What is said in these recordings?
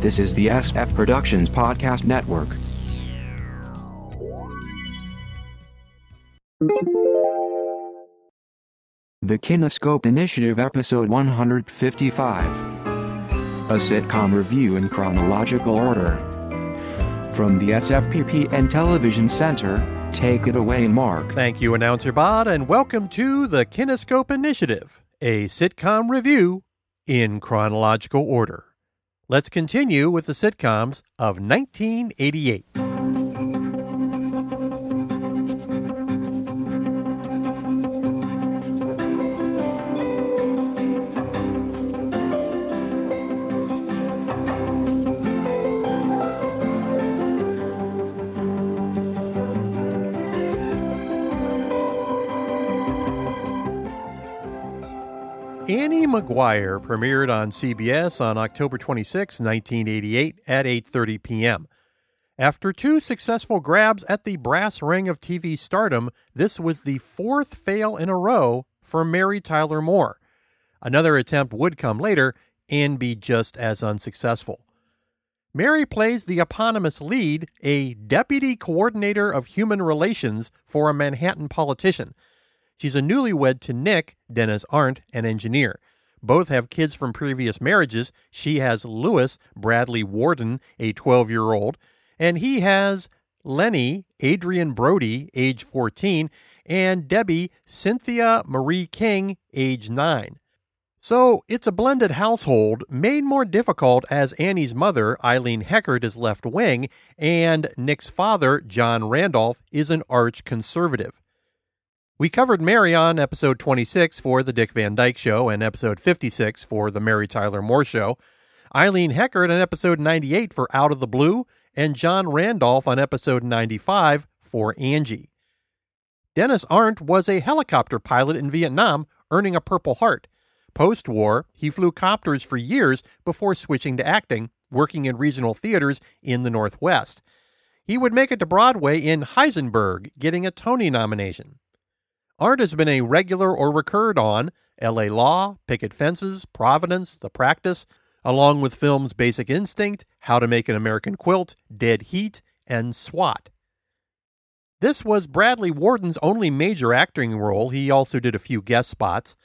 This is the SF Productions Podcast Network. The Kinescope Initiative, Episode 155. A sitcom review in chronological order. From the SFPPN Television Center, take it away, Mark. Thank you, Announcer Bot, and welcome to the Kinescope Initiative, a sitcom review in chronological order. Let's continue with the sitcoms of 1988. Annie Maguire premiered on CBS on October 26, 1988 at 8:30 p.m. After two successful grabs at the brass ring of TV stardom, this was the fourth fail in a row for Mary Tyler Moore. Another attempt would come later and be just as unsuccessful. Mary plays the eponymous lead, a deputy coordinator of human relations for a Manhattan politician. She's a newlywed to Nick, Denis Arndt, an engineer. Both have kids from previous marriages. She has Lewis Bradley Warden, a 12 year old, and he has Lenny Adrien Brody, age 14, and Debbie Cynthia Marie King, age 9. So it's a blended household, made more difficult as Annie's mother, Eileen Heckart, is left wing, and Nick's father, John Randolph, is an arch conservative. We covered Mary on episode 26 for The Dick Van Dyke Show and episode 56 for The Mary Tyler Moore Show, Eileen Heckart on episode 98 for Out of the Blue, and John Randolph on episode 95 for Angie. Denis Arndt was a helicopter pilot in Vietnam, earning a Purple Heart. Post war, he flew copters for years before switching to acting, working in regional theaters in the Northwest. He would make it to Broadway in Heisenberg, getting a Tony nomination. Arndt has been a regular or recurred on LA Law, Picket Fences, Providence, The Practice, along with films Basic Instinct, How to Make an American Quilt, Dead Heat, and SWAT. This was Bradley Warden's only major acting role. He also did a few guest spots.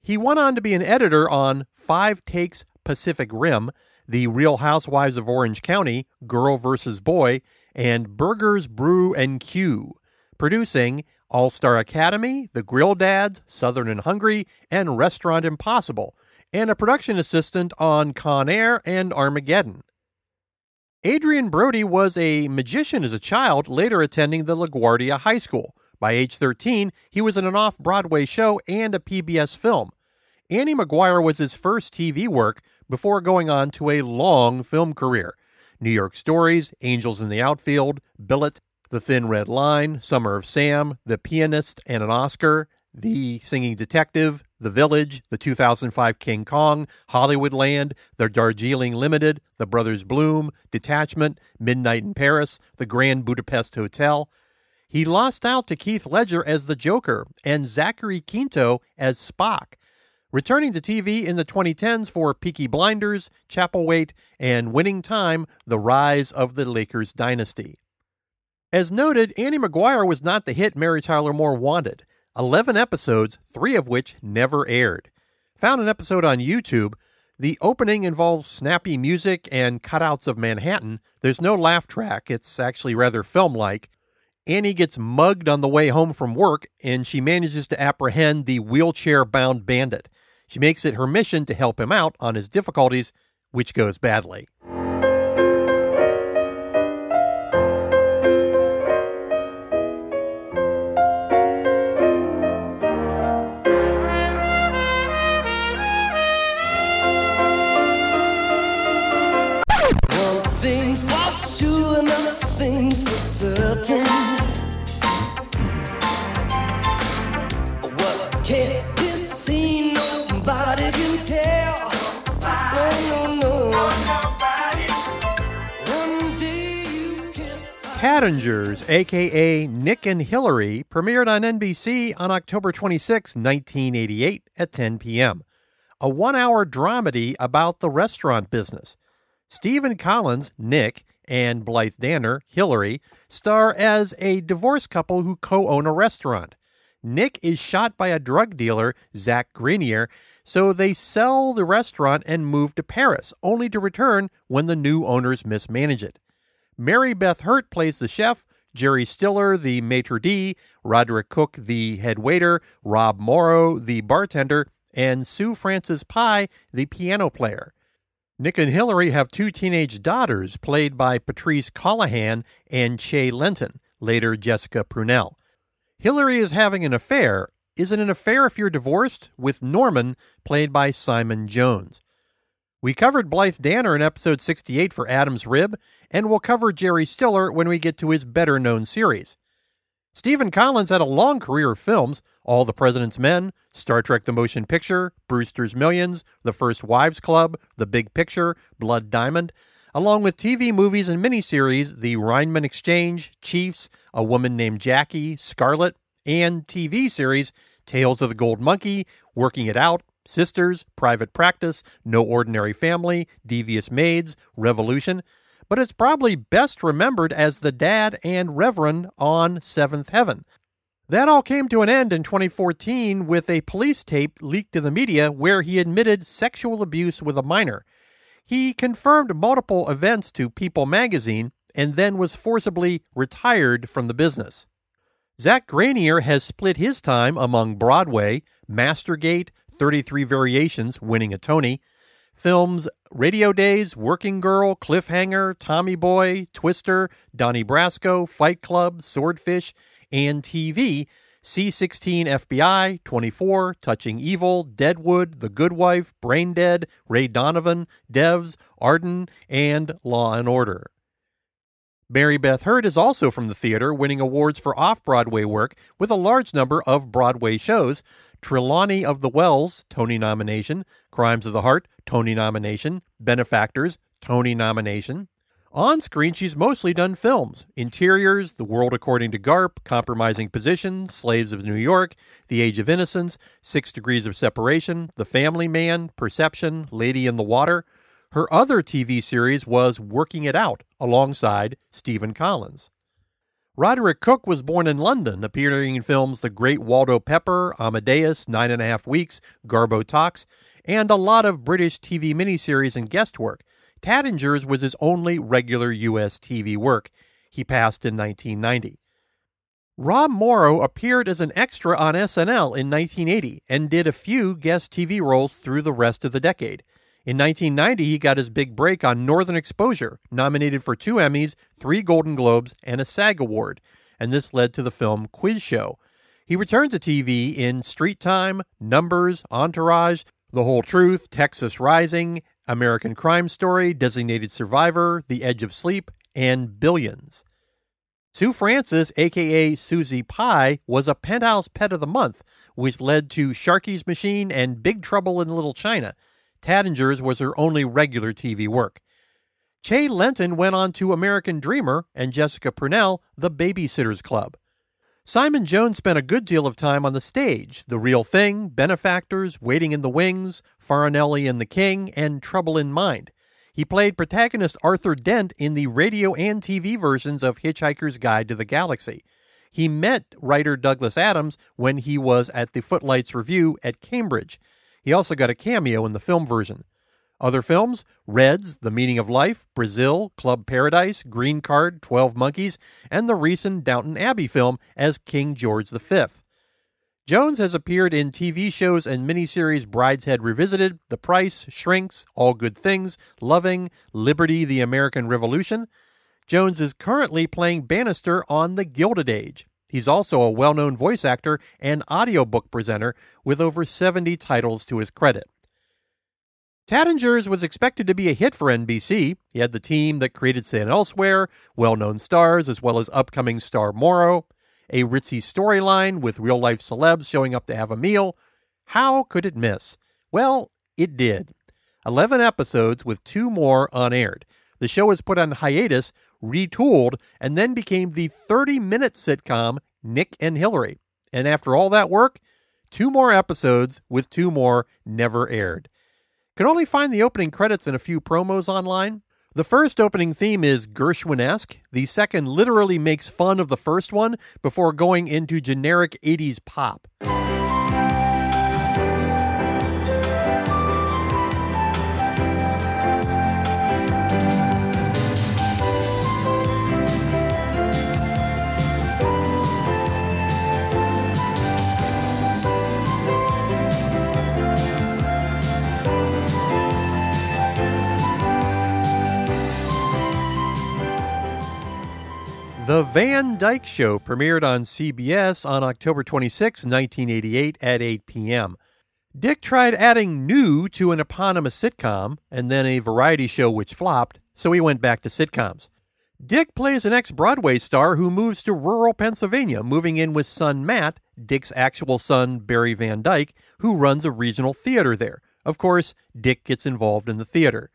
He went on to be an editor on Five Takes Pacific Rim, The Real Housewives of Orange County, Girl vs. Boy, and Burgers, Brew, and Q, producing all Star Academy, The Grill Dads, Southern and Hungry, and Restaurant Impossible, and a production assistant on Con Air and Armageddon. Adrien Brody was a magician as a child, later attending the LaGuardia High School. By age 13, he was in an off Broadway show and a PBS film. Annie Maguire was his first TV work before going on to a long film career. New York Stories, Angels in the Outfield, Bullet, the Thin Red Line, Summer of Sam, The Pianist and an Oscar, The Singing Detective, The Village, The 2005 King Kong, Hollywoodland, The Darjeeling Limited, The Brothers Bloom, Detachment, Midnight in Paris, The Grand Budapest Hotel. He lost out to Heath Ledger as the Joker and Zachary Quinto as Spock. Returning to TV in the 2010s for Peaky Blinders, Chapelwaite, and Winning Time, The Rise of the Lakers Dynasty. As noted, Annie Maguire was not the hit Mary Tyler Moore wanted. 11 episodes, three of which never aired. Found an episode on YouTube. The opening involves snappy music and cutouts of Manhattan. There's no laugh track, it's actually rather film like. Annie gets mugged on the way home from work, and she manages to apprehend the wheelchair bound bandit. She makes it her mission to help him out on his difficulties, which goes badly. Tattingers, aka Nick and Hillary, premiered on NBC on October 26, 1988 at 10 p.m. A one hour dramedy about the restaurant business. Stephen Collins, Nick, and Blythe Danner, Hillary, star as a divorced couple who co own a restaurant. Nick is shot by a drug dealer, Zach Grenier, so they sell the restaurant and move to Paris, only to return when the new owners mismanage it. Mary Beth Hurt plays the chef, Jerry Stiller, the maitre d', Roderick Cook, the head waiter, Rob Morrow, the bartender, and Sue Francis Pai, the piano player. Nick and Hillary have two teenage daughters, played by Patrice Colihan and Chay Lentin, later Jessica Prunell. Hillary is having an affair. Is it an affair if you're divorced? With Norman, played by Simon Jones. We covered Blythe Danner in episode 68 for Adam's Rib, and we'll cover Jerry Stiller when we get to his better known series. Stephen Collins had a long career of films All the President's Men, Star Trek the Motion Picture, Brewster's Millions, The First Wives Club, The Big Picture, Blood Diamond, along with TV movies and miniseries The Rhineman Exchange, Chiefs, A Woman Named Jackie, Scarlet, and TV series Tales of the Gold Monkey, Working It Out, Sisters, Private Practice, No Ordinary Family, Devious Maids, Revolution but it's probably best remembered as the dad and reverend on Seventh Heaven. That all came to an end in 2014 with a police tape leaked to the media where he admitted sexual abuse with a minor. He confirmed multiple events to People magazine and then was forcibly retired from the business. Zach Grenier has split his time among Broadway, Mastergate, 33 Variations, winning a Tony, films Radio Days, Working Girl, Cliffhanger, Tommy Boy, Twister, Donnie Brasco, Fight Club, Swordfish, and TV, C16 FBI, 24, Touching Evil, Deadwood, The Good Wife, Brain Dead, Ray Donovan, Devs, Arden, and Law and Order. Mary Beth Hurt is also from the theater, winning awards for off Broadway work with a large number of Broadway shows, Trelawny of the Wells, Tony nomination, Crimes of the Heart, Tony nomination, Benefactors, Tony nomination. On screen, she's mostly done films Interiors, The World According to Garp, Compromising Positions, Slaves of New York, The Age of Innocence, Six Degrees of Separation, The Family Man, Perception, Lady in the Water. Her other TV series was Working It Out alongside Stephen Collins. Roderick Cook was born in London, appearing in films The Great Waldo Pepper, Amadeus, Nine and a Half Weeks, Garbo Talks, and a lot of British TV miniseries and guest work. Tattingers was his only regular U.S. TV work. He passed in 1990. Rob Morrow appeared as an extra on SNL in 1980 and did a few guest TV roles through the rest of the decade. In 1990, he got his big break on Northern Exposure, nominated for two Emmys, three Golden Globes, and a SAG Award, and this led to the film Quiz Show. He returned to TV in Street Time, Numbers, Entourage, The Whole Truth, Texas Rising, American Crime Story, Designated Survivor, The Edge of Sleep, and Billions. Sue Francis, aka Susie Pai, was a penthouse pet of the month, which led to Sharky's Machine and Big Trouble in Little China. Tattingers was her only regular TV work. Chay Lentin went on to American Dreamer and Jessica Prunell, The Babysitters Club. Simon Jones spent a good deal of time on the stage The Real Thing, Benefactors, Waiting in the Wings, Farinelli and the King, and Trouble in Mind. He played protagonist Arthur Dent in the radio and TV versions of Hitchhiker's Guide to the Galaxy. He met writer Douglas Adams when he was at the Footlights Revue at Cambridge. He also got a cameo in the film version. Other films Reds, The Meaning of Life, Brazil, Club Paradise, Green Card, 12 Monkeys, and the recent Downton Abbey film as King George V. Jones has appeared in TV shows and miniseries Brideshead Revisited, The Price, Shrinks, All Good Things, Loving, Liberty, The American Revolution. Jones is currently playing Bannister on The Gilded Age. He's also a well known voice actor and audiobook presenter with over 70 titles to his credit. Tattingers was expected to be a hit for NBC. He had the team that created St. Elsewhere, well known stars, as well as upcoming star Morrow, a ritzy storyline with real life celebs showing up to have a meal. How could it miss? Well, it did. 11 episodes with two more unaired. The show was put on hiatus retooled, and then became the 30 minute sitcom Nick and Hillary. And after all that work, two more episodes with two more never aired. Can only find the opening credits and a few promos online. The first opening theme is Gershwin-esque. The second literally makes fun of the first one before going into generic 80s pop. The Van Dyke Show premiered on CBS on October 26, 1988 at 8 p.m. Dick tried adding new to an eponymous sitcom and then a variety show which flopped, so he went back to sitcoms. Dick plays an ex Broadway star who moves to rural Pennsylvania, moving in with son Matt, Dick's actual son Barry Van Dyke, who runs a regional theater there. Of course, Dick gets involved in the theater.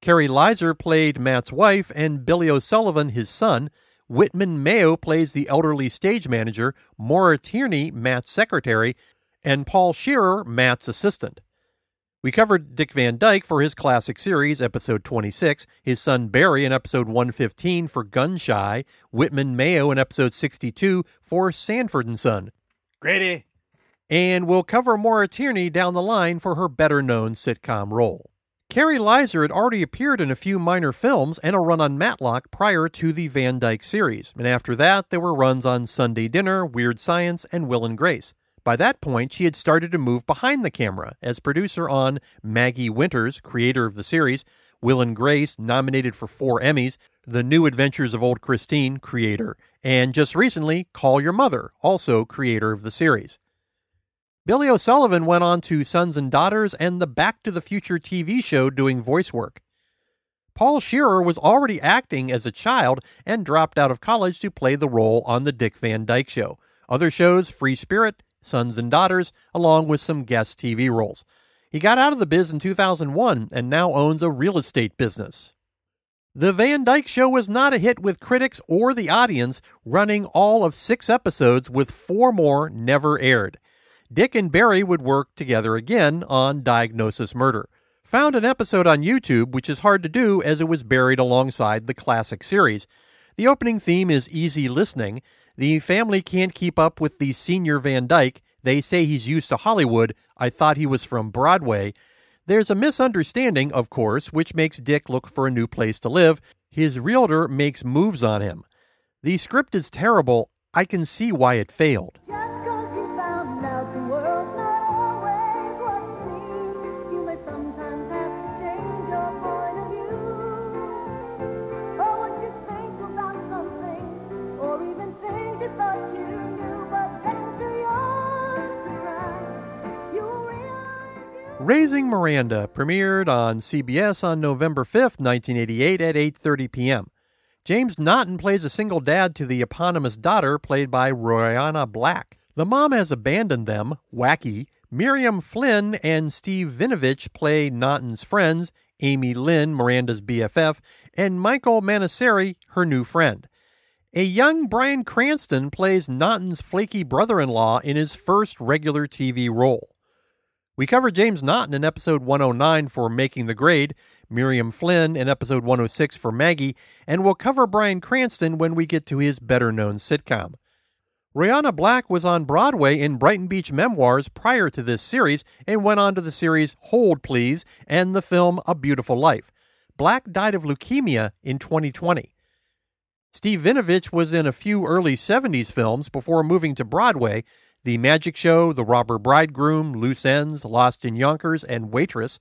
Kari Lizer played Matt's wife and Billy O'Sullivan his son. Whitman Mayo plays the elderly stage manager, Maura Tierney, Matt's secretary, and Paul Scherrer, Matt's assistant. We covered Dick Van Dyke for his classic series, episode 26, his son Barry in episode 115 for Gunshy, Whitman Mayo in episode 62 for Sanford and Son. Grady. And we'll cover Maura Tierney down the line for her better known sitcom role. Kari Lizer had already appeared in a few minor films and a run on Matlock prior to the Van Dyke series, and after that, there were runs on Sunday Dinner, Weird Science, and Will and Grace. By that point, she had started to move behind the camera as producer on Maggie Winters, creator of the series, Will and Grace, nominated for four Emmys, The New Adventures of Old Christine, creator, and just recently, Call Your Mother, also creator of the series. Billy O'Sullivan went on to Sons and Daughters and the Back to the Future TV show doing voice work. Paul Scherrer was already acting as a child and dropped out of college to play the role on The Dick Van Dyke Show. Other shows, Free Spirit, Sons and Daughters, along with some guest TV roles. He got out of the biz in 2001 and now owns a real estate business. The Van Dyke Show was not a hit with critics or the audience, running all of six episodes with four more never aired. Dick and Barry would work together again on Diagnosis Murder. Found an episode on YouTube, which is hard to do as it was buried alongside the classic series. The opening theme is easy listening. The family can't keep up with the senior Van Dyke. They say he's used to Hollywood. I thought he was from Broadway. There's a misunderstanding, of course, which makes Dick look for a new place to live. His realtor makes moves on him. The script is terrible. I can see why it failed. Raising Miranda premiered on CBS on November 5, 1988 at 8:30 p.m. James Naughton plays a single dad to the eponymous daughter played by Royana Black. The mom has abandoned them, wacky. Miriam Flynn and Steve Vinovich play Naughton's friends, Amy Lynn, Miranda's BFF, and Michael Manasseri, her new friend. A young Bryan Cranston plays Naughton's flaky brother in law in his first regular TV role. We covered James Naughton in episode 109 for Making the Grade, Miriam Flynn in episode 106 for Maggie, and we'll cover Bryan Cranston when we get to his better known sitcom. Royana Black was on Broadway in Brighton Beach Memoirs prior to this series and went on to the series Hold Please and the film A Beautiful Life. Black died of leukemia in 2020. Steve Vinovich was in a few early 70s films before moving to Broadway, the Magic Show, The Robber Bridegroom, Loose Ends, Lost in Yonkers, and Waitress.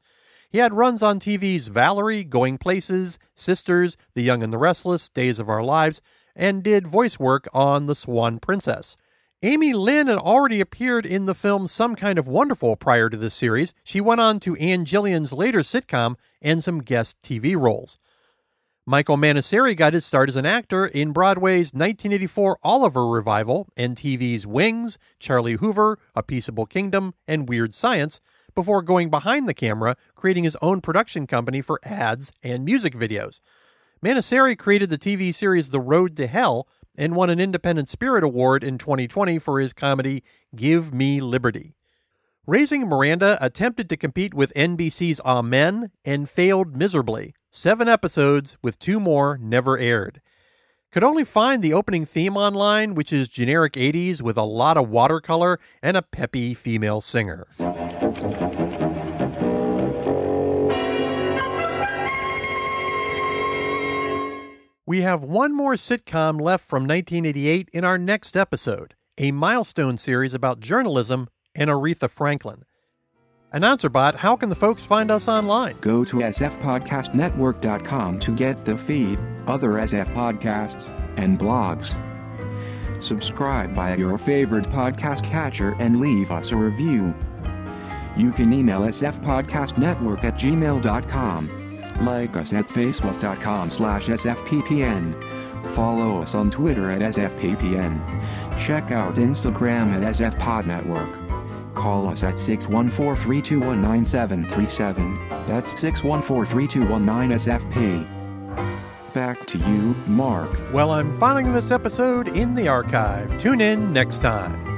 He had runs on TV's Valerie, Going Places, Sisters, The Young and the Restless, Days of Our Lives, and did voice work on The Swan Princess. Amy Lynn had already appeared in the film Some Kind of Wonderful prior to this series. She went on to Ann Jillian's later sitcom and some guest TV roles. Michael Manasseri got his start as an actor in Broadway's 1984 Oliver revival and TV's Wings, Charlie Hoover, A Peaceable Kingdom, and Weird Science, before going behind the camera, creating his own production company for ads and music videos. Manasseri created the TV series The Road to Hell and won an Independent Spirit Award in 2020 for his comedy Give Me Liberty. Raising Miranda attempted to compete with NBC's Amen and failed miserably. Seven episodes, with two more, never aired. Could only find the opening theme online, which is generic 80s with a lot of watercolor and a peppy female singer. We have one more sitcom left from 1988 in our next episode, a milestone series about journalism and Aretha Franklin. Announcer Bot, how can the folks find us online? Go to sfpodcastnetwork.com to get the feed, other SF podcasts, and blogs. Subscribe via your favorite podcast catcher and leave us a review. You can email sfpodcastnetwork at gmail.com. Like us at facebook.com slash sfppn. Follow us on Twitter at sfppn. Check out Instagram at sfpodnetwork. Call us at 614-321-9737. That's 614-321-9SFP. Back to you, Mark. Well, I'm filing this episode in the archive. Tune in next time.